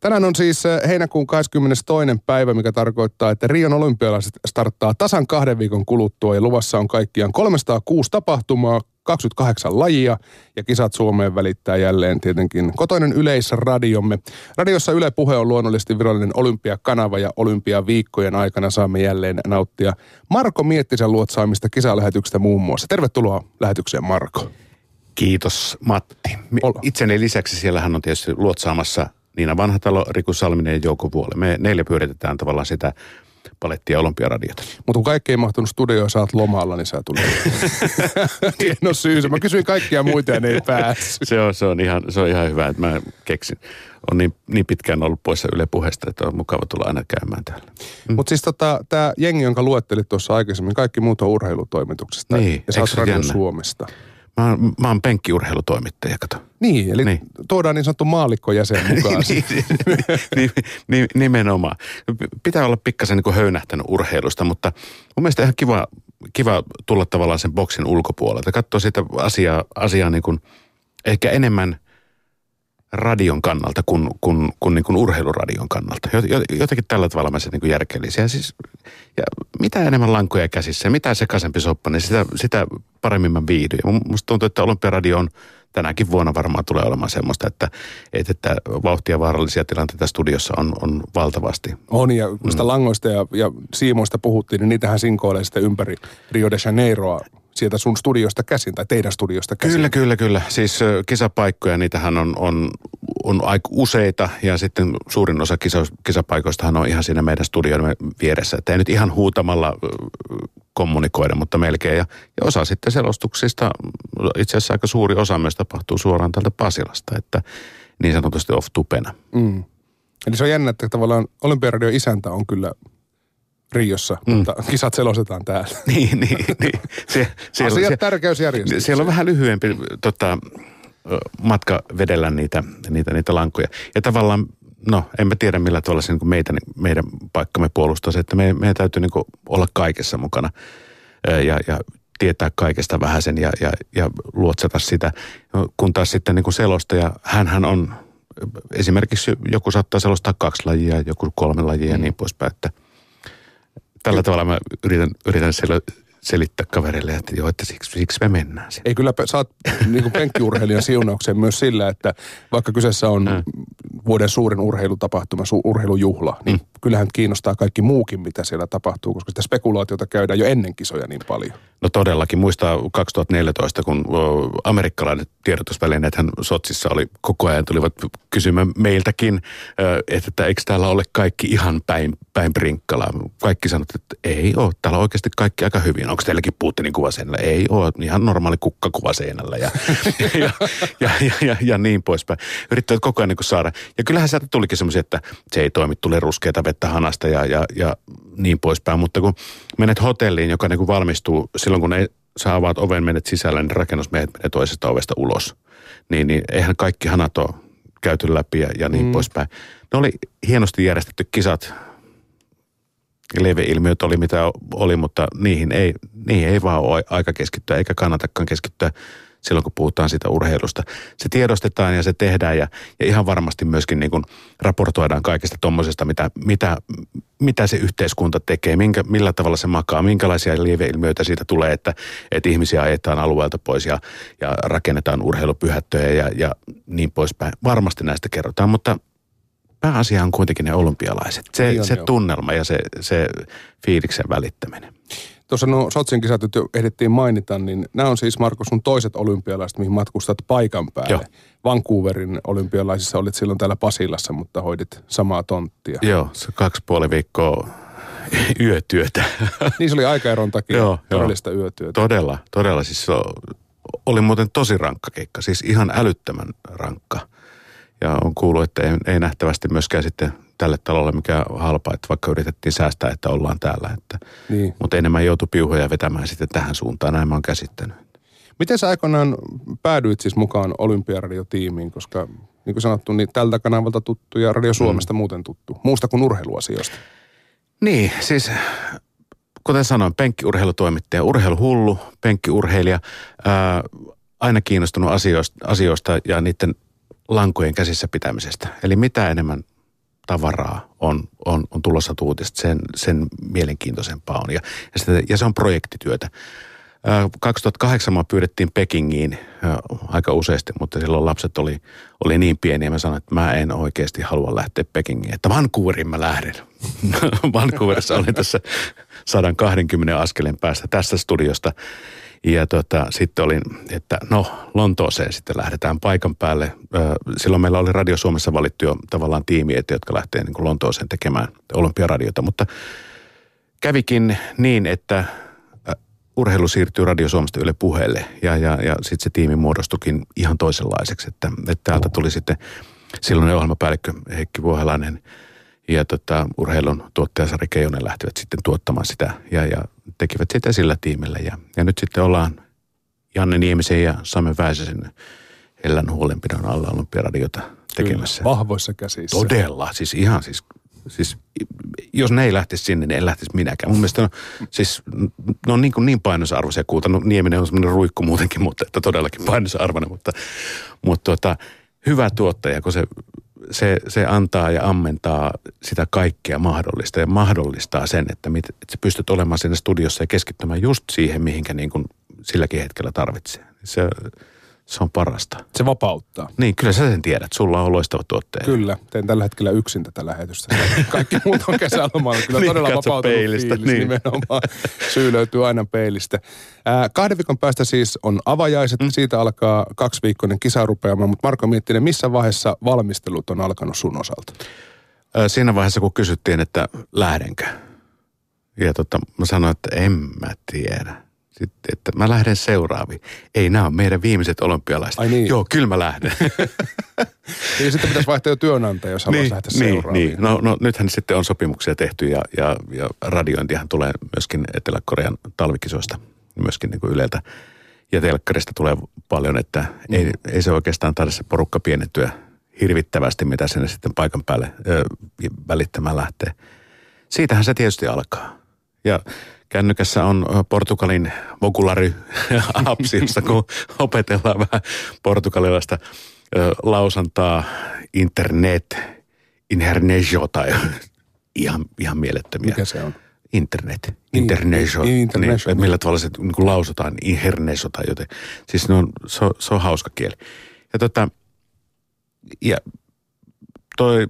Tänään on siis äh, heinäkuun 22. päivä, mikä tarkoittaa, että Rion olympialaiset starttaa tasan kahden viikon kuluttua ja luvassa on kaikkiaan 306 tapahtumaa, 28 lajia ja kisat Suomeen välittää jälleen tietenkin kotoinen yleisradiomme. Radiossa Yle Puhe on luonnollisesti virallinen olympiakanava ja olympiaviikkojen aikana saamme jälleen nauttia Marko Miettisen luotsaamista kisalähetyksestä muun muassa. Tervetuloa lähetykseen Marko. Kiitos Matti. Itseni lisäksi siellähän on tietysti luotsaamassa Niina Vanhatalo, Riku Salminen ja Jouko Vuole. Me neljä pyöritetään tavallaan sitä palettia olympiaradiota. Mutta kun kaikki ei mahtunut studioon ja sä oot lomalla, niin sä tuli. Hieno syy. Mä kysyin kaikkia muita ja ne ei päässyt. se, on, se, on ihan, se on ihan hyvä, että mä keksin. On niin, niin pitkään ollut poissa Yle puheesta, että on mukava tulla aina käymään täällä. Mm. Mutta siis tota, tämä jengi, jonka luettelit tuossa aikaisemmin, kaikki muut on urheilutoimituksesta. Niin, ja sä oot Radio Suomesta. Mä oon, mä oon penkkiurheilutoimittaja, kato. Niin, eli niin. tuodaan niin sanottu maalikkojäsen mukaan. niin, niin, niin, nimenomaan. Pitää olla pikkasen niin höynähtänyt urheilusta, mutta mun mielestä ihan kiva, kiva tulla tavallaan sen boksin ulkopuolelta. Katsoa sitä asiaa, asiaa niin kuin ehkä enemmän – radion kannalta kuin, kuin, kuin, niin kuin urheiluradion kannalta. Jotenkin tällä tavalla mä se niin järkeellisiä. Ja siis, ja mitä enemmän lankoja käsissä, mitä sekaisempi soppa, niin sitä, sitä paremmin mä viihdyn. Ja musta tuntuu, että Olympiaradio on tänäkin vuonna varmaan tulee olemaan semmoista, että, että, että vauhtia vaarallisia tilanteita studiossa on, on valtavasti. On ja kun sitä mm. langoista ja, ja siimoista puhuttiin, niin niitähän sinkoilee sitten ympäri Rio de Janeiroa sieltä sun studiosta käsin tai teidän studiosta käsin. Kyllä, kyllä, kyllä. Siis kisapaikkoja, niitähän on, on, on aika useita ja sitten suurin osa kisa, kisapaikoistahan on ihan siinä meidän studion vieressä. Että ei nyt ihan huutamalla kommunikoida, mutta melkein. Ja, ja osa sitten selostuksista, itse asiassa aika suuri osa myös tapahtuu suoraan tältä Pasilasta, että niin sanotusti off-tupena. Mm. Eli se on jännä, että tavallaan Olympiaradion isäntä on kyllä Riossa, mm. mutta kisat selostetaan täällä. niin, niin, niin. Se, siellä, Asiat se, tärkeysjärjestys. Siellä on vähän lyhyempi tota, matka vedellä niitä, niitä, niitä lankuja. Ja tavallaan, no en mä tiedä millä tavalla se niin meitä, meidän paikkamme puolustaa se, että me, meidän täytyy niin olla kaikessa mukana ja, ja tietää kaikesta vähäsen ja, ja, ja luotsata sitä. Kun taas sitten niin selostaja, hän on, esimerkiksi joku saattaa selostaa kaksi lajia, joku kolme lajia mm. ja niin poispäin, että – Tällä tavalla mä yritän, yritän sel- selittää kaverille, että joo, että siksi, siksi me mennään sinne. Ei kyllä, saat niin penkkiurheilijan siunauksen myös sillä, että vaikka kyseessä on mm. vuoden suurin urheilutapahtuma, su, urheilujuhla, niin mm. Kyllähän kiinnostaa kaikki muukin, mitä siellä tapahtuu, koska sitä spekulaatiota käydään jo ennen kisoja niin paljon. No todellakin. Muistaa 2014, kun amerikkalainen tiedotusvälineethän Sotsissa oli koko ajan tulivat kysymään meiltäkin, että, että eikö täällä ole kaikki ihan päin, päin prinkkalaa. Kaikki sanot, että ei ole. Täällä on oikeasti kaikki aika hyvin. Onko teilläkin Putinin kuva seinällä? Ei ole. Ihan normaali kukkakuva seinällä ja, ja, ja, ja, ja, ja, niin poispäin. Yrittävät koko ajan niin saada. Ja kyllähän sieltä tulikin semmoisia, että se ei toimi, tulee ruskeita vettä hanasta ja, ja, ja niin poispäin. Mutta kun menet hotelliin, joka niin kuin valmistuu silloin, kun ne sä avaat oven, menet sisälle, niin rakennusmiehet menee toisesta ovesta ulos. Niin, niin eihän kaikki hanat ole käyty läpi ja, ja niin mm. poispäin. Ne oli hienosti järjestetty kisat. Leveilmiöt oli mitä oli, mutta niihin ei, niihin ei vaan ole aika keskittyä, eikä kannatakaan keskittyä silloin, kun puhutaan siitä urheilusta. Se tiedostetaan ja se tehdään ja, ja ihan varmasti myöskin niin kuin raportoidaan kaikesta tuommoisesta, mitä, mitä, mitä se yhteiskunta tekee, minkä, millä tavalla se makaa, minkälaisia lieveilmiöitä siitä tulee, että, että ihmisiä ajetaan alueelta pois ja, ja rakennetaan urheilupyhättöjä ja, ja niin poispäin. Varmasti näistä kerrotaan, mutta pääasia on kuitenkin ne olympialaiset. Se, niin on, se tunnelma ja se, se fiiliksen välittäminen. Tuossa no Sotsin kisat jo ehdittiin mainita, niin nämä on siis Marko sun toiset olympialaiset, mihin matkustat paikan päälle. Joo. Vancouverin olympialaisissa olit silloin täällä Pasilassa, mutta hoidit samaa tonttia. Joo, se kaksi puoli viikkoa yötyötä. niin se oli aikaeron takia joo, todellista joo. yötyötä. Todella, todella. Siis se oli muuten tosi rankka keikka, siis ihan älyttömän rankka. Ja on kuullut, että ei, ei nähtävästi myöskään sitten tälle talolle mikä halpa, että vaikka yritettiin säästää, että ollaan täällä. Että, niin. Mutta enemmän joutui piuhoja vetämään sitten tähän suuntaan, näin mä oon käsittänyt. Miten sä aikoinaan päädyit siis mukaan Olympiaradiotiimiin, koska niin kuin sanottu, niin tältä kanavalta tuttu ja Radio Suomesta mm. muuten tuttu, muusta kuin urheiluasioista? Niin, siis kuten sanoin, penkkiurheilutoimittaja, urheiluhullu, penkkiurheilija, ää, aina kiinnostunut asioista, asioista ja niiden lankojen käsissä pitämisestä. Eli mitä enemmän tavaraa on, on, on tulossa tuutista, sen, sen mielenkiintoisempaa on. Ja, ja, sitä, ja se on projektityötä. 2008 mä pyydettiin Pekingiin aika useasti, mutta silloin lapset oli, oli niin pieniä, mä sanoin, että mä en oikeasti halua lähteä Pekingiin. Että Vancouverin mä lähden. Vancouverissa olin tässä 120 askeleen päästä tästä studiosta. Ja tota, sitten olin, että no Lontooseen sitten lähdetään paikan päälle. Silloin meillä oli Radio Suomessa valittu jo tavallaan tiimi, jotka lähtee niin kuin Lontooseen tekemään olympiaradiota. Mutta kävikin niin, että urheilu siirtyy Radio Suomesta Yle puheelle ja, ja, ja sitten se tiimi muodostukin ihan toisenlaiseksi. Että, että täältä tuli sitten silloin ohjelmapäällikkö Heikki Vuohelainen ja tota, urheilun tuottaja Sari Keijonen lähtivät sitten tuottamaan sitä ja, ja tekivät sitä sillä tiimillä. Ja, ja nyt sitten ollaan Janne Niemisen ja Same Väisäsen Ellän huolenpidon alla olympiaradiota tekemässä. Kyllä, vahvoissa käsissä. Todella, siis ihan siis Siis jos ne ei lähtisi sinne, niin en lähtisi minäkään. Mun mielestä on, siis, ne on niin, kuin niin painosarvoisia kuuta. No, Nieminen on semmoinen ruikku muutenkin, mutta että todellakin painosarvoinen. Mutta, mutta tuota, hyvä tuottaja, kun se, se, se antaa ja ammentaa sitä kaikkea mahdollista ja mahdollistaa sen, että, mit, että sä pystyt olemaan siinä studiossa ja keskittymään just siihen, mihinkä niin kuin silläkin hetkellä tarvitsee. Se, se on parasta. Se vapauttaa. Niin, kyllä sä sen tiedät. Sulla on loistava tuotteet. Kyllä. Teen tällä hetkellä yksin tätä lähetystä. Kaikki muut on kesälomalla. Kyllä niin, todella vapautunut peilistä, fiilis niin. nimenomaan. Syy löytyy aina peilistä. Ää, kahden viikon päästä siis on avajaiset. Mm. Siitä alkaa kaksiviikkoinen kisarupeama. Mutta Marko Miettinen, missä vaiheessa valmistelut on alkanut sun osalta? Ää, siinä vaiheessa, kun kysyttiin, että lähdenkö. Ja tota, mä sanoin, että en mä tiedä sitten, että mä lähden seuraaviin. Ei, nämä on meidän viimeiset olympialaiset. Ai niin. Joo, kyllä mä lähden. niin sitten pitäisi vaihtaa jo työnantaja, jos haluaisi niin, lähteä niin, seuraaviin. Niin. No, no nythän sitten on sopimuksia tehty ja, ja, ja radiointihan tulee myöskin Etelä-Korean talvikisoista myöskin niin kuin Yleltä. Ja telkkarista tulee paljon, että mm. ei, ei se oikeastaan taida se porukka pienentyä hirvittävästi, mitä sinne sitten paikan päälle ö, välittämään lähtee. Siitähän se tietysti alkaa. Ja kännykässä on Portugalin vokulary apsi, jossa kun opetellaan vähän portugalilaista lausantaa, internet, internejo tai ihan, ihan mielettömiä. Mikä se on? Internet. Internejo. Niin, niin, millä tavalla se niin lausutaan, internejo tai joten. Siis ne on, se, on, se on hauska kieli. Ja tota, ja toi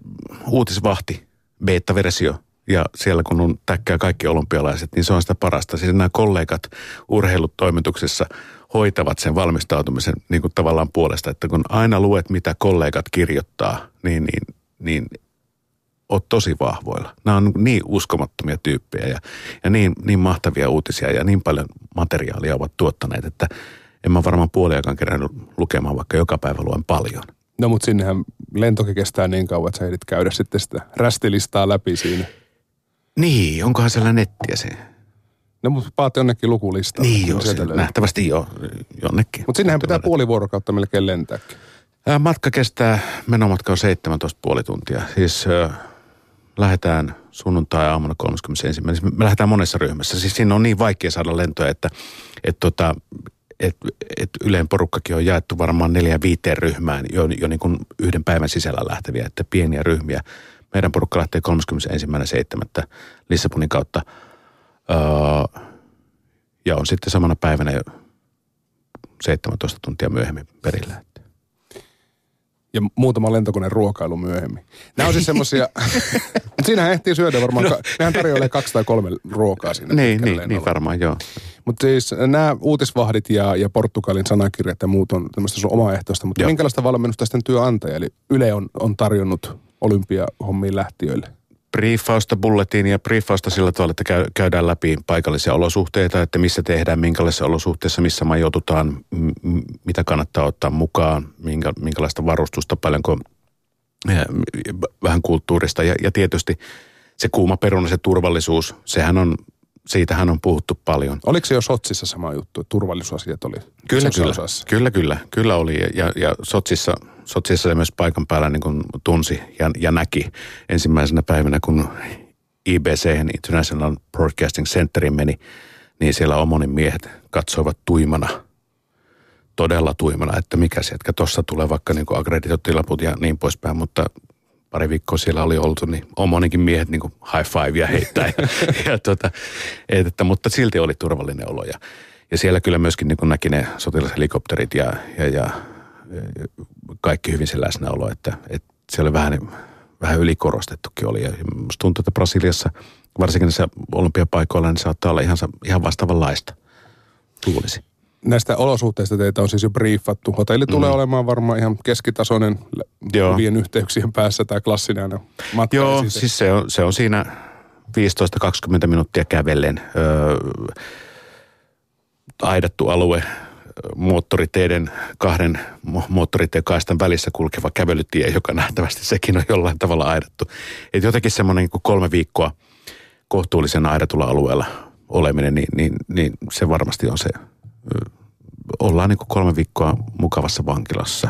uutisvahti, beta-versio – ja siellä kun on täkkää kaikki olympialaiset, niin se on sitä parasta. Siis nämä kollegat urheilutoimituksessa hoitavat sen valmistautumisen niin kuin tavallaan puolesta, että kun aina luet, mitä kollegat kirjoittaa, niin, niin, niin oot tosi vahvoilla. Nämä on niin uskomattomia tyyppejä ja, ja niin, niin mahtavia uutisia ja niin paljon materiaalia ovat tuottaneet, että en mä varmaan puoliakaan kerännyt lukemaan, vaikka joka päivä luen paljon. No mutta sinnehän lentokin kestää niin kauan, että sä ehdit käydä sitten sitä rästilistaa läpi siinä. Niin, onkohan siellä nettiä se? No, mutta paat jonnekin lukulistaan. Niin, joo, se, nähtävästi jo, jonnekin. Mutta sinnehän pitää puoli vuorokautta melkein lentääkin. Matka kestää, menomatka on 17,5 tuntia. Siis äh, lähdetään sunnuntai-aamuna 31. Me lähdetään monessa ryhmässä. Siis siinä on niin vaikea saada lentoja, että et tota, et, et Yleen porukkakin on jaettu varmaan neljä viiteen ryhmään jo, jo niin kuin yhden päivän sisällä lähteviä, että pieniä ryhmiä meidän porukka lähtee 31.7. Lissabonin kautta. Öö, ja on sitten samana päivänä jo 17 tuntia myöhemmin perillä. Ja muutama lentokoneen ruokailu myöhemmin. Nämä on siis semmoisia, siinähän ehtii syödä varmaan, no. nehän tarjoilee kaksi tai kolme ruokaa siinä. Niin, niin, niin varmaan joo. Mutta siis nämä uutisvahdit ja, ja Portugalin sanakirjat ja muut on tämmöistä sun omaehtoista, mutta joo. minkälaista valmennusta sitten työnantaja, eli Yle on, on tarjonnut olympiahommiin lähtiöille? Briefausta, ja briefausta sillä tavalla, että käydään läpi paikallisia olosuhteita, että missä tehdään, minkälaisissa olosuhteissa, missä majoitutaan, m- mitä kannattaa ottaa mukaan, minkä, minkälaista varustusta, paljonko ja, vähän kulttuurista ja, ja tietysti se kuuma peruna, se turvallisuus, sehän on siitähän on puhuttu paljon. Oliko se jo Sotsissa sama juttu, että turvallisuusasiat oli kyllä, kyllä, osassa? kyllä, kyllä, kyllä oli. Ja, ja Sotsissa, Sotsissa se myös paikan päällä niin kuin tunsi ja, ja näki ensimmäisenä päivänä, kun IBC, International Broadcasting Centerin meni, niin siellä Omonin miehet katsoivat tuimana, todella tuimana, että mikä se, että tuossa tulee vaikka niin akkreditointilaput ja niin poispäin, mutta pari viikkoa siellä oli oltu, niin on monikin miehet niin high five ja heittää. ja, ja tota, et, että, mutta silti oli turvallinen olo. Ja, ja siellä kyllä myöskin niin näki ne sotilashelikopterit ja, ja, ja, kaikki hyvin se läsnäolo, että, että se oli vähän, vähän ylikorostettukin oli. Ja musta tuntuu, että Brasiliassa, varsinkin näissä olympiapaikoilla, niin saattaa olla ihan, ihan vastaavanlaista. Luulisi näistä olosuhteista teitä on siis jo briefattu. Hotelli mm. tulee olemaan varmaan ihan keskitasoinen Joo. hyvien yhteyksien päässä tämä klassinen matka. Joo, siis, siis se on, se on siinä 15-20 minuuttia kävellen. Öö, aidattu alue, moottoriteiden, kahden moottoriteen kaistan välissä kulkeva kävelytie, joka nähtävästi sekin on jollain tavalla aidattu. Et jotenkin semmoinen niin kolme viikkoa kohtuullisen aidatulla alueella oleminen, niin, niin, niin se varmasti on se ollaan niin kolme viikkoa mukavassa vankilassa.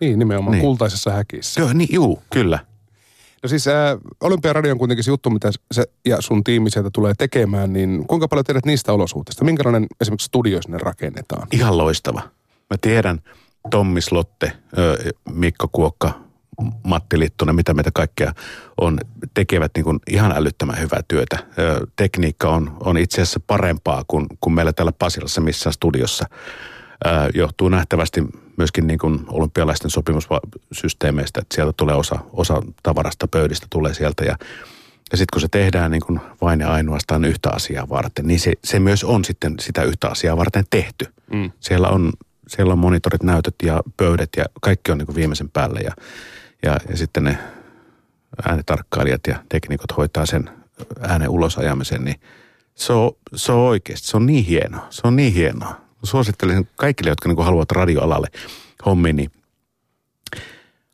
Niin, nimenomaan niin. kultaisessa häkissä. Joo, niin, juu, kyllä. No siis äh, Olympiaradio on kuitenkin se juttu, mitä se ja sun tiimi sieltä tulee tekemään, niin kuinka paljon tiedät niistä olosuhteista? Minkälainen esimerkiksi studio sinne rakennetaan? Ihan loistava. Mä tiedän Tommi Slotte, Mikko Kuokka, Matti Littunen, mitä meitä kaikkea on, tekevät niin kuin ihan älyttömän hyvää työtä. Tekniikka on, on itse asiassa parempaa kuin, kuin meillä täällä Pasilassa missään studiossa. Johtuu nähtävästi myöskin niin kuin olympialaisten sopimussysteemeistä, että sieltä tulee osa, osa tavarasta pöydistä tulee sieltä ja ja sitten kun se tehdään niin kuin vain ja ainoastaan yhtä asiaa varten, niin se, se myös on sitten sitä yhtä asiaa varten tehty. Mm. Siellä, on, siellä on monitorit, näytöt ja pöydät ja kaikki on niin kuin viimeisen päälle. Ja ja, ja sitten ne äänetarkkailijat ja teknikot hoitaa sen äänen ulosajamisen, niin se on, se on oikeasti, se on niin hienoa. Se on niin hienoa. Suosittelen kaikille, jotka niin haluavat radioalalle hommiin, niin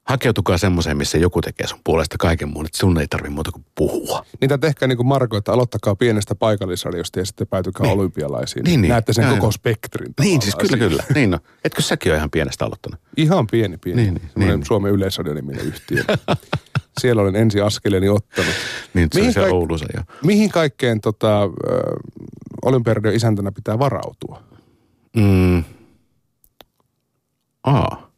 hakeutukaa semmoiseen, missä joku tekee sun puolesta kaiken muun, että sun ei tarvitse muuta kuin puhua. Niitä tehkää niin kuin Marko, että aloittakaa pienestä paikallisradiosta ja sitten päätykää niin. olympialaisiin. Niin, niin. Näette sen ja, koko spektrin. Niin, siis kyllä, kyllä. Niin no. Etkö säkin ole ihan pienestä aloittanut? Ihan pieni, pieni. Niin, niin, niin. Suomen Yleisradio-niminen yhtiö. Siellä olen ensi askeleeni ottanut. Niin, se mihin, se kaik- Oulussa jo. mihin kaikkeen tota, olympiaradion isäntänä pitää varautua? Mm. Aa.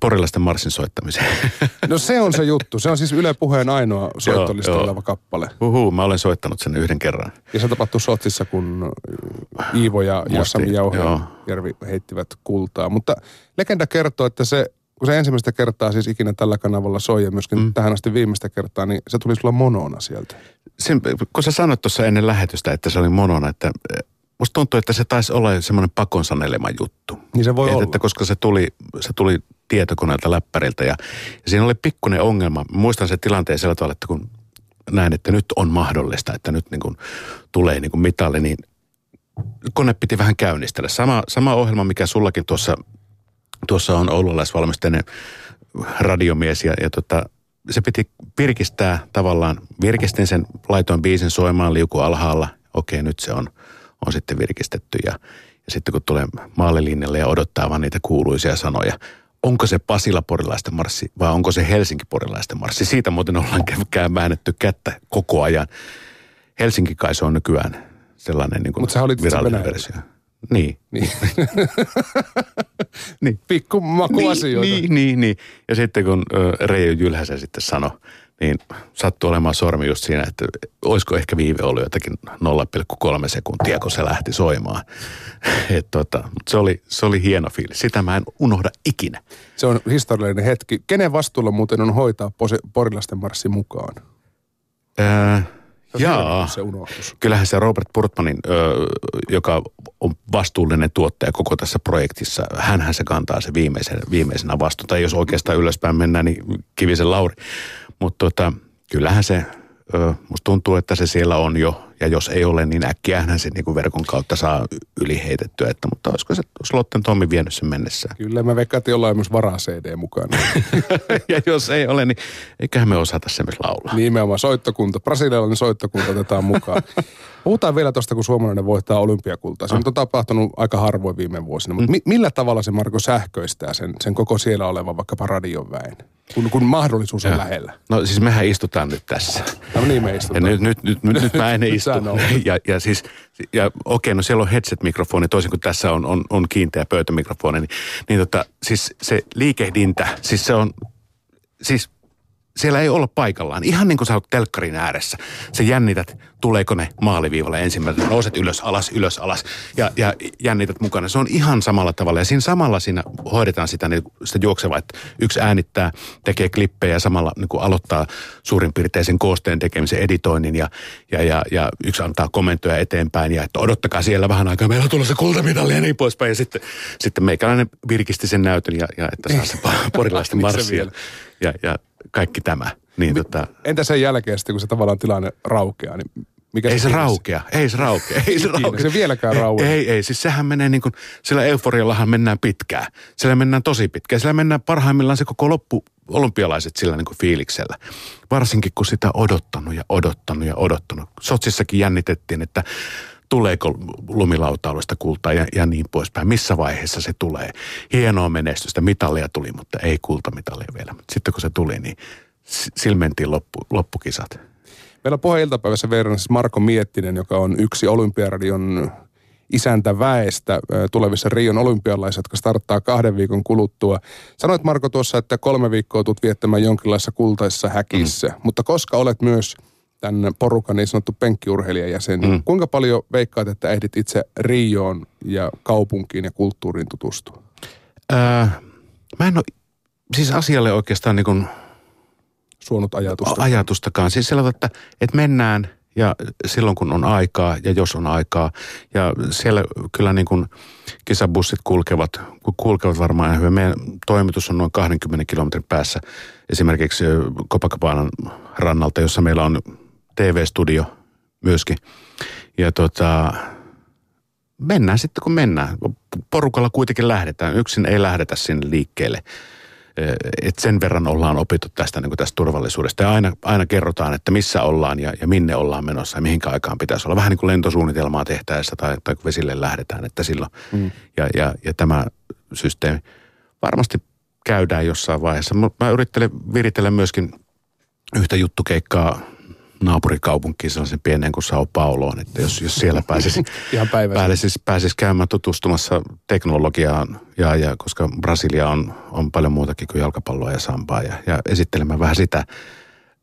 Porilaisten marssin soittamiseen. No se on se juttu. Se on siis Yle Puheen ainoa soittolista oleva kappale. Uhu, mä olen soittanut sen yhden kerran. Ja se tapahtui Sotsissa, kun Iivo ja, ja Sami Jauhojärvi heittivät kultaa. Mutta legenda kertoo, että se, kun se ensimmäistä kertaa siis ikinä tällä kanavalla soi ja myöskin mm. tähän asti viimeistä kertaa, niin se tuli sulla monona sieltä. Sen, kun sä sanoit tuossa ennen lähetystä, että se oli monona, että Musta tuntuu, että se taisi olla semmoinen pakon sanelema juttu. Niin se voi Et, olla. Että koska se tuli, se tuli tietokoneelta läppäriltä ja, ja siinä oli pikkuinen ongelma. Muistan sen tilanteen sillä tavalla, että kun näin, että nyt on mahdollista, että nyt niin kuin tulee niin kuin mitalli, niin kone piti vähän käynnistellä. Sama, sama ohjelma, mikä sullakin tuossa, tuossa on oululaisvalmisteinen radiomies ja, ja tota, se piti virkistää tavallaan, virkistin sen, laitoin biisin soimaan liuku alhaalla. Okei, nyt se on on sitten virkistetty ja, ja sitten kun tulee maalilinjalle ja odottaa vaan niitä kuuluisia sanoja, onko se Pasila porilaisten marssi vai onko se Helsinki porilaisten marssi? Siitä muuten ollaan kään väännetty kättä koko ajan. Helsinki kai se on nykyään sellainen niin kuin virallinen versio. Niin. Niin. niin. Pikku makuasioita. Niin, niin, niin, niin. Ja sitten kun Reijo Jylhäsen sitten sanoi, niin sattui olemaan sormi just siinä, että olisiko ehkä viive ollut jotakin 0,3 sekuntia, kun se lähti soimaan. Et tota, mutta se oli, se oli hieno fiilis. Sitä mä en unohda ikinä. Se on historiallinen hetki. Kenen vastuulla muuten on hoitaa Porilasten marssi mukaan? Ää, Jaa, se unohtus. Kyllähän se Robert Purtmanin, joka on vastuullinen tuottaja koko tässä projektissa, hänhän se kantaa se viimeisen, viimeisenä vastuun. Tai jos oikeastaan ylöspäin mennään, niin Kivisen Lauri. Mutta tota, kyllähän se, musta tuntuu, että se siellä on jo. Ja jos ei ole, niin äkkiähän se niin verkon kautta saa yliheitettyä. Että, mutta olisiko se Slotten Tommi vienyt sen mennessä? Kyllä mä veikkaan, että jollain myös varaa CD mukana. ja jos ei ole, niin eiköhän me osata se myös laulaa. Nimenomaan soittokunta, brasilialainen soittokunta otetaan mukaan. Puhutaan vielä tuosta, kun suomalainen voittaa olympiakultaa. Se on tapahtunut aika harvoin viime vuosina. Mutta mm. mi- millä tavalla se Marko sähköistää sen, sen koko siellä olevan vaikkapa radion väen? Kun, kun mahdollisuus on ja. lähellä. No siis mehän istutaan nyt tässä. No niin me istutaan. Ja nyt, nyt, nyt, nyt, nyt mä en istu. ja, ja siis, ja okei, no siellä on headset-mikrofoni, toisin kuin tässä on, on, on kiinteä pöytämikrofoni. Niin, niin tota, siis se liikehdintä, siis se on, siis siellä ei olla paikallaan. Ihan niin kuin sä oot telkkarin ääressä. Sä jännität, tuleeko ne maaliviivalle ensimmäisenä. Nouset ylös, alas, ylös, alas ja, ja jännität mukana. Se on ihan samalla tavalla. Ja siinä samalla siinä hoidetaan sitä, niin, sitä juoksevaa, että yksi äänittää, tekee klippejä ja samalla niin kuin aloittaa suurin piirtein sen koosteen tekemisen, editoinnin ja, ja, ja, ja yksi antaa komentoja eteenpäin ja että odottakaa siellä vähän aikaa, meillä on tulossa kultamitali ja niin poispäin. Ja sitten, sitten meikäläinen virkisti sen näytön ja, ja että saa se porilaisten marssia ja, ja kaikki tämä. Niin, Mi- tota... Entä sen jälkeen sitten, kun se tavallaan tilanne raukeaa, niin mikä ei se, se raukea, ei se raukea, ei se raukea. se vieläkään raukea. Ei, ei, siis sehän menee niin kuin, sillä euforiallahan mennään pitkään. Sillä mennään tosi pitkään. Sillä mennään parhaimmillaan se koko loppu, olympialaiset sillä niin kuin fiiliksellä. Varsinkin kun sitä odottanut ja odottanut ja odottanut. Sotsissakin jännitettiin, että tuleeko lumilautailusta kultaa ja, ja niin poispäin. Missä vaiheessa se tulee? Hienoa menestystä, mitallia tuli, mutta ei kultamitalia vielä. Sitten kun se tuli, niin silmentiin loppu, loppukisat. Meillä on iltapäivässä verran siis Marko Miettinen, joka on yksi Olympiaradion isäntä väestä tulevissa Rion olympialaisissa, jotka starttaa kahden viikon kuluttua. Sanoit Marko tuossa, että kolme viikkoa tulet viettämään jonkinlaisessa kultaisessa häkissä, mm. mutta koska olet myös tämän porukan niin sanottu penkkiurheilijajäsen, mm. kuinka paljon veikkaat, että ehdit itse Rioon ja kaupunkiin ja kulttuuriin tutustua? Öö, mä en ole siis asialle oikeastaan niin kuin suonut ajatusta. ajatustakaan. Siis sellainen, että, että mennään ja silloin kun on aikaa ja jos on aikaa. Ja siellä kyllä niin kuin kisabussit kulkevat, kulkevat varmaan ihan hyvin. Meidän toimitus on noin 20 kilometrin päässä esimerkiksi Copacabanan rannalta, jossa meillä on TV-studio myöskin. Ja tota, mennään sitten kun mennään. Porukalla kuitenkin lähdetään. Yksin ei lähdetä sinne liikkeelle. Et sen verran ollaan opittu tästä, niin tästä turvallisuudesta. Ja aina, aina kerrotaan, että missä ollaan ja, ja minne ollaan menossa ja mihinkä aikaan pitäisi olla. Vähän niin kuin lentosuunnitelmaa tehtäessä tai, tai kun vesille lähdetään, että silloin. Mm. Ja, ja, ja tämä systeemi varmasti käydään jossain vaiheessa. Mä yrittelen viritellä myöskin yhtä juttukeikkaa naapurikaupunkiin sellaisen pienen kuin Sao Pauloon, että jos, jos siellä pääsisi, Ihan pääsisi, pääsisi käymään tutustumassa teknologiaan, ja, ja koska Brasilia on, on paljon muutakin kuin jalkapalloa ja sampaa, ja, ja esittelemään vähän sitä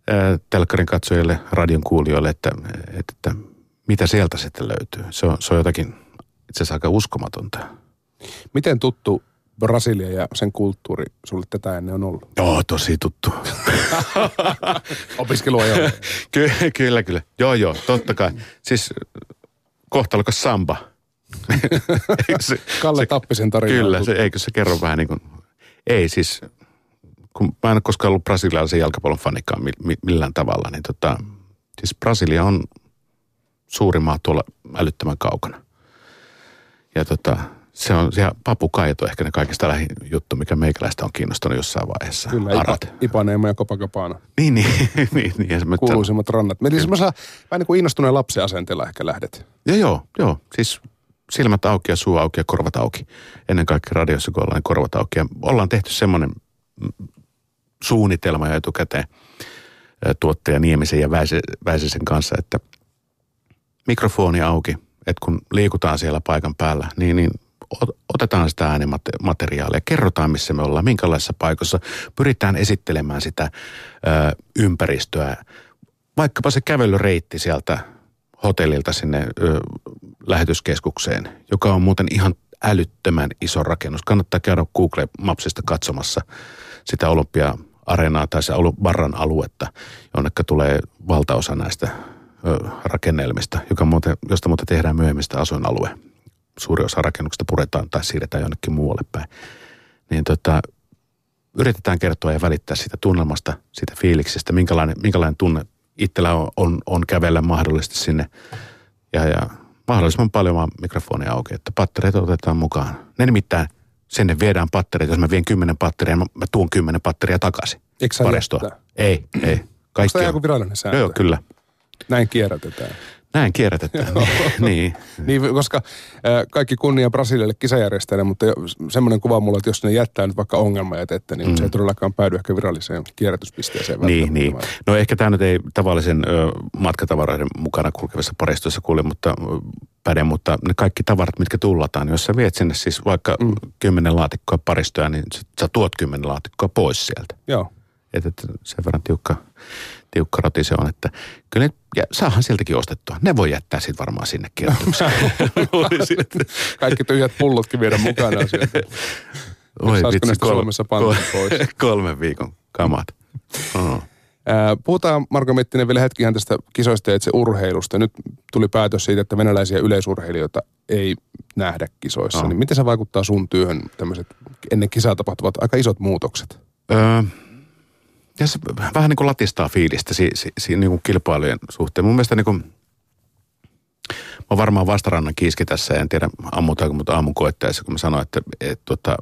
ää, telkkarin katsojille, radion kuulijoille, että, että, että mitä sieltä sitten löytyy. Se on, se on jotakin itse asiassa aika uskomatonta. Miten tuttu Brasilia ja sen kulttuuri sulle tätä ennen on ollut? Joo, tosi tuttu. Opiskelua jo. Ky- kyllä, kyllä. Joo, joo, totta kai. Siis kohtalokas samba. se, Kalle se, Tappisen tarina. Kyllä, se, eikö se kerro vähän niin kuin, ei siis, kun mä en ole koskaan ollut brasilialaisen jalkapallon fanikaan millään tavalla, niin tota, siis Brasilia on suuri maa tuolla älyttömän kaukana. Ja tota, se on, se papukaijat on ehkä ne kaikista lähin juttu, mikä meikäläistä on kiinnostunut jossain vaiheessa. Kyllä, Arat. Ipa, Ipaneema ja Copacabana. Niin, niin. niin, niin Kuuluisimmat rannat. Meni semmoisella vähän niin kuin innostuneen lapsen asenteella ehkä lähdet. Joo, joo, joo. Siis silmät auki ja suu auki ja korvat auki. Ennen kaikkea radiossa, kun ollaan niin korvat auki. Ja ollaan tehty semmoinen suunnitelma jo etukäteen tuottaja Niemisen ja Väisisen kanssa, että mikrofoni auki, että kun liikutaan siellä paikan päällä, niin, niin otetaan sitä äänimateriaalia, kerrotaan missä me ollaan, minkälaisessa paikassa, pyritään esittelemään sitä ö, ympäristöä. Vaikkapa se kävelyreitti sieltä hotellilta sinne ö, lähetyskeskukseen, joka on muuten ihan älyttömän iso rakennus. Kannattaa käydä Google Mapsista katsomassa sitä olympia-areenaa tai se Barran aluetta, jonneka tulee valtaosa näistä rakennelmista, joka muuten, josta muuten tehdään myöhemmin sitä asuinalue suuri osa rakennuksesta puretaan tai siirretään jonnekin muualle päin. Niin tota, yritetään kertoa ja välittää sitä tunnelmasta, siitä fiiliksestä, minkälainen, minkälainen tunne itsellä on, on, on kävellä mahdollisesti sinne. Ja, ja mahdollisimman paljon vaan mikrofonia auki, että pattereita otetaan mukaan. Ne nimittäin, sinne viedään pattereita. Jos mä vien kymmenen patteria, mä, mä tuon kymmenen patteria takaisin. Eikö sä Ei, ei. Kaikki Onko tämä joku virallinen sääntö? Joo, kyllä. Näin kierrätetään. Näin kierrätetään. niin. niin, koska kaikki kunnia Brasilialle kisajärjestäjälle, mutta semmoinen kuva mulla, että jos ne jättää nyt vaikka ongelmajätettä, niin mm. se ei todellakaan päädy ehkä viralliseen kierrätyspisteeseen. Niin, niin. No ehkä tämä nyt ei tavallisen ö, matkatavaroiden mukana kulkevassa paristossa kuule, mutta päde, mutta ne kaikki tavarat, mitkä tullataan, niin jos sä viet sinne siis vaikka mm. kymmenen laatikkoa paristoa, niin sä tuot kymmenen laatikkoa pois sieltä. Joo. Että, että sen verran tiukka, tiukka roti se on, että kyllä ne, ja saahan sieltäkin ostettua. Ne voi jättää sitten varmaan sinne kierrätykseen. Kaikki tyhjät pullotkin viedä mukana sieltä. Oi vitsi, näistä Suomessa pantua pois? kolmen viikon kamat. Oh. Puhutaan Marko Mittinen vielä hetki ihan tästä kisoista ja itse urheilusta. Nyt tuli päätös siitä, että venäläisiä yleisurheilijoita ei nähdä kisoissa. No. Niin miten se vaikuttaa sun työhön tämmöiset ennen kisaa tapahtuvat aika isot muutokset? Öö, ja se vähän niin kuin latistaa fiilistä si, si, si, niin kuin kilpailujen suhteen. Mun mielestä niin kuin, mä oon varmaan vastarannan kiiski tässä, en tiedä ammutaanko, mutta aamun koettaessa, kun mä sanoin, että et, tota,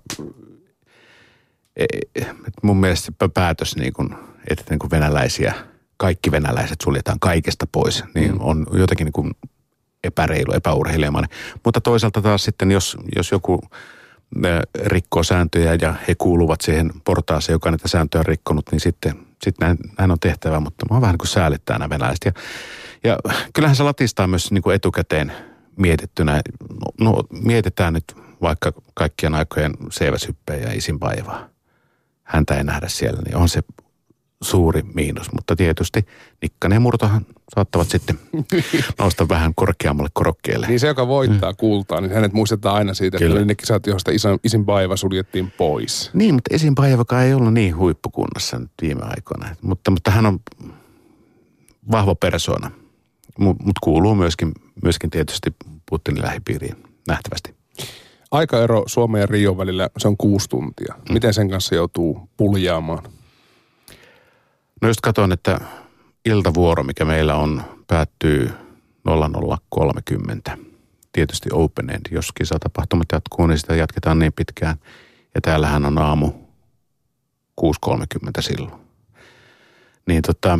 et, mun mielestä päätös, niin kuin, että niin kuin venäläisiä, kaikki venäläiset suljetaan kaikesta pois, niin on jotenkin niin kuin epäreilu, epäurheilijamainen. Mutta toisaalta taas sitten, jos, jos joku rikkoo sääntöjä ja he kuuluvat siihen portaaseen, joka näitä sääntöjä on rikkonut, niin sitten, sitten näin, näin on tehtävä. Mutta mä vähän niin kuin säälittää nämä venäläiset. Ja, ja kyllähän se latistaa myös niin kuin etukäteen mietittynä. No, no mietitään nyt vaikka kaikkien aikojen seiväshyppejä ja isin vaivaa. Häntä ei nähdä siellä, niin on se suuri miinus. Mutta tietysti Nikkanen ja Murtohan saattavat sitten nousta vähän korkeammalle korokkeelle. Niin se, joka voittaa kultaa, niin hänet muistetaan aina siitä, että Kyllä. oli ne kisat, joista isin, isin vaiva suljettiin pois. Niin, mutta Esin Pajavakaan ei ollut niin huippukunnossa nyt viime aikoina. Mutta, mutta hän on vahva persona, mutta kuuluu myöskin, myöskin tietysti Putinin lähipiiriin nähtävästi. Aikaero Suomen ja Rion välillä, se on kuusi tuntia. Miten sen kanssa joutuu puljaamaan? No just katson, että iltavuoro, mikä meillä on, päättyy 00.30. Tietysti open end. Jos kisatapahtumat jatkuu, niin sitä jatketaan niin pitkään. Ja täällähän on aamu 6.30 silloin. Niin tota,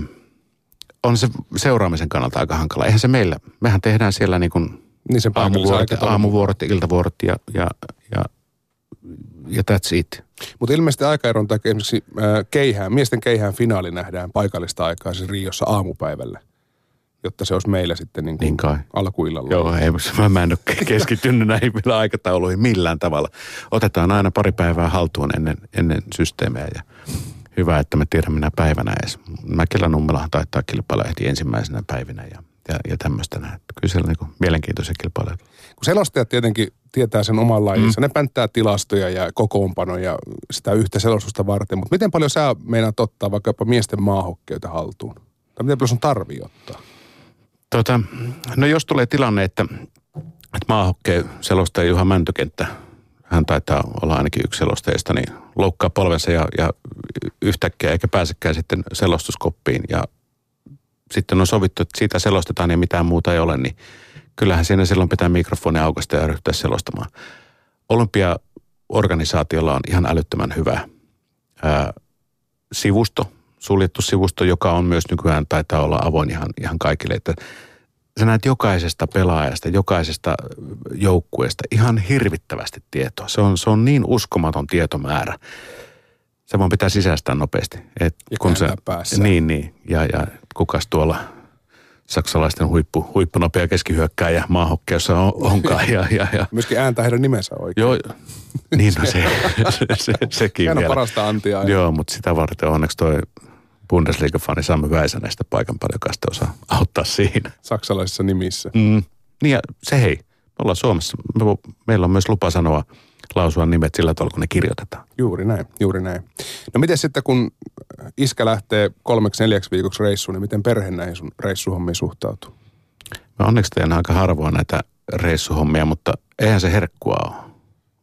on se seuraamisen kannalta aika hankala. Eihän se meillä, mehän tehdään siellä niin kuin Niin paikallisen aamuvuorot, aamuvuorot iltavuorot ja, ja, ja, ja that's it. Mutta ilmeisesti aikaeron takia esimerkiksi äh, keihään, miesten keihään finaali nähdään paikallista aikaa siis Riossa aamupäivällä, jotta se olisi meillä sitten niin Niin kai. alkuillalla. Joo, ei, mä, mä en ole keskittynyt näihin vielä aikatauluihin millään tavalla. Otetaan aina pari päivää haltuun ennen, ennen systeemejä ja hyvä, että me tiedämme minä päivänä edes. Mäkelä Nummelahan taitaa kilpailla heti ensimmäisenä päivinä ja, ja, ja tämmöistä näin. Kyllä siellä niin mielenkiintoisia kilpailuja. Kun selostajat tietenkin tietää sen oman lajinsa, mm. ne pänttää tilastoja ja kokoonpanoja sitä yhtä selostusta varten, mutta miten paljon sä meinaat ottaa vaikkapa miesten maahokkeita haltuun? Tai miten paljon sun tarvii ottaa? Tota, no jos tulee tilanne, että, että maahokkeen selostaja Juha Mäntykenttä, hän taitaa olla ainakin yksi selostajista, niin loukkaa polvensa ja, ja yhtäkkiä eikä pääsekään sitten selostuskoppiin ja sitten on sovittu, että siitä selostetaan ja mitään muuta ei ole, niin kyllähän siinä silloin pitää mikrofoni aukasta ja ryhtyä selostamaan. Olympiaorganisaatiolla on ihan älyttömän hyvä ää, sivusto, suljettu sivusto, joka on myös nykyään taitaa olla avoin ihan, ihan kaikille. Että sä näet jokaisesta pelaajasta, jokaisesta joukkueesta ihan hirvittävästi tietoa. Se on, se on niin uskomaton tietomäärä. Se vaan pitää sisäistää nopeasti. Et Ja kun se, päässä. Niin, niin. Ja, ja kukas tuolla saksalaisten huippu, huippunopea keskihyökkääjä maahokkeessa on, onkaan. Ja, ja, ja. Myöskin ääntää heidän nimensä oikein. Joo, niin no se, se, se, sekin Hän on vielä. parasta antia aina. Joo, mutta sitä varten onneksi toi Bundesliga-fani Sami Väisänestä paikan paljon, joka sitten osaa auttaa siinä. Saksalaisissa nimissä. Mm. Niin ja se hei, me ollaan Suomessa, me, meillä on myös lupa sanoa, lausua nimet sillä tavalla, kun ne kirjoitetaan. Juuri näin, juuri näin. No miten sitten, kun iskä lähtee kolmeksi neljäksi viikoksi reissuun, niin miten perhe näihin sun reissuhommiin suhtautuu? Mä onneksi teen aika harvoin näitä reissuhommia, mutta eihän se herkkua ole.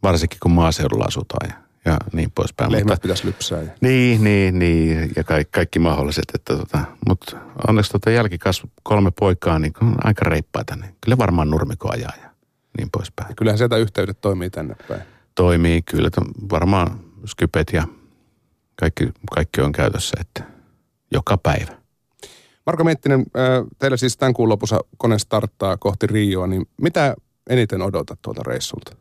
Varsinkin kun maaseudulla asutaan ja, ja niin poispäin. Lehmät Mutta, pitäisi lypsää. Ja... niin, niin, niin. Ja kaikki, kaikki mahdolliset. Että tota, mutta onneksi tota jälkikasvu kolme poikaa, niin on aika reippaita. Niin kyllä varmaan nurmiko ajaa ja niin poispäin. Kyllähän sieltä yhteydet toimii tänne päin. Toimii kyllä. Varmaan skypet ja kaikki, kaikki on käytössä, että joka päivä. Marko Miettinen, teillä siis tämän kuun lopussa kone starttaa kohti Rioa, niin mitä eniten odotat tuolta reissulta?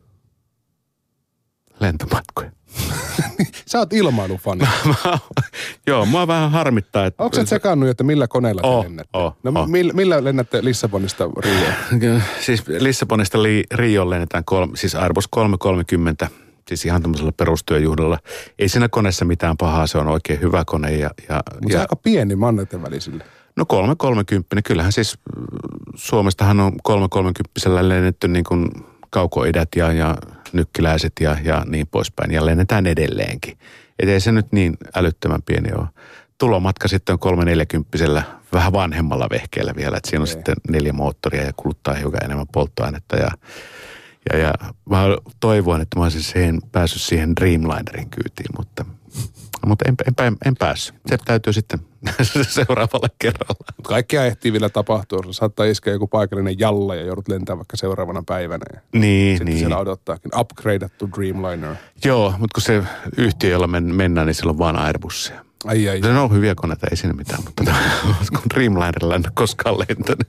Lentomatkoja. Sä oot ilmailufani. Mä- Joo, mua vähän harmittaa, että... Onko sä sekannut, että millä koneella te Oh, lennätte? oh, no oh. millä, millä lennätte Lissabonista Rioon? Siis Lissabonista li, Rioon lennetään kolme, siis Airbus 330 siis ihan tämmöisellä perustyöjuhdalla. Ei siinä koneessa mitään pahaa, se on oikein hyvä kone. Ja, ja, Mutta ja, aika pieni mannetten välisille. no 330, kyllähän siis mm, Suomestahan on 330 lennetty niin kuin kaukoidät ja, ja nykkiläiset ja, ja niin poispäin. Ja lennetään edelleenkin. Et ei se nyt niin älyttömän pieni ole. Tulomatka sitten on 340 vähän vanhemmalla vehkeellä vielä. Että siinä on Okei. sitten neljä moottoria ja kuluttaa hiukan enemmän polttoainetta. Ja, ja, ja mä toivoin, että mä olisin siihen, päässyt siihen Dreamlinerin kyytiin, mutta, mutta en, en, en, en päässyt. Se täytyy sitten seuraavalla kerralla. Kaikkea ehtii vielä tapahtua. Saattaa iskeä joku paikallinen jalla ja joudut lentämään vaikka seuraavana päivänä. Ja Niin, sitten niin. siellä odottaakin upgradeattu Dreamliner. Joo, mutta kun se yhtiö, jolla men, mennään, niin sillä on vaan Airbussia. Ai ai. Ne on hyviä koneita, ei siinä mitään, mutta kun Dreamlinerilla en ole koskaan lentänyt.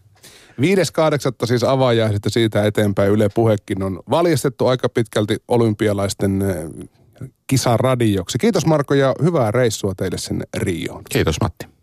5.8. siis avaajaiset ja siitä eteenpäin Yle Puhekin on valjastettu aika pitkälti olympialaisten eh, kisaradioksi. Kiitos Marko ja hyvää reissua teille sinne Rioon. Kiitos Matti.